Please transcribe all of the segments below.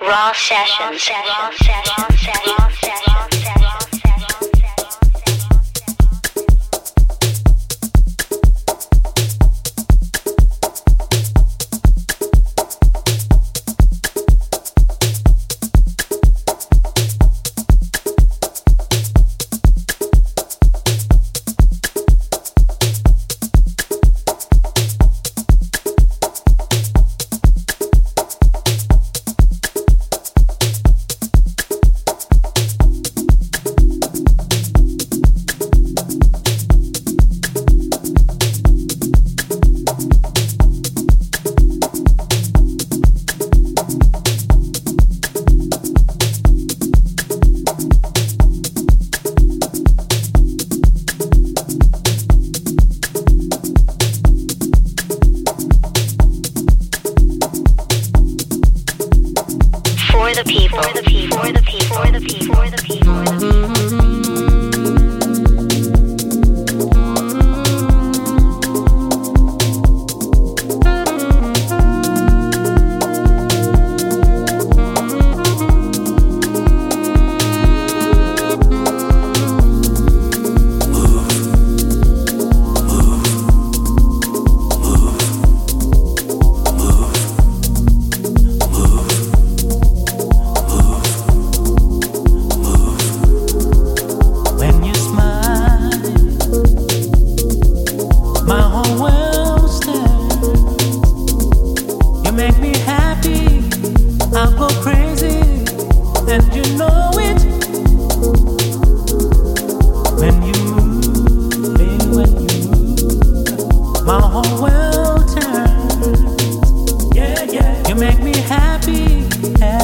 Raw sessions. Raw sessions. Raw sessions. Raw sessions.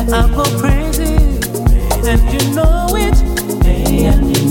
I go crazy, and you know it. Hey, and you.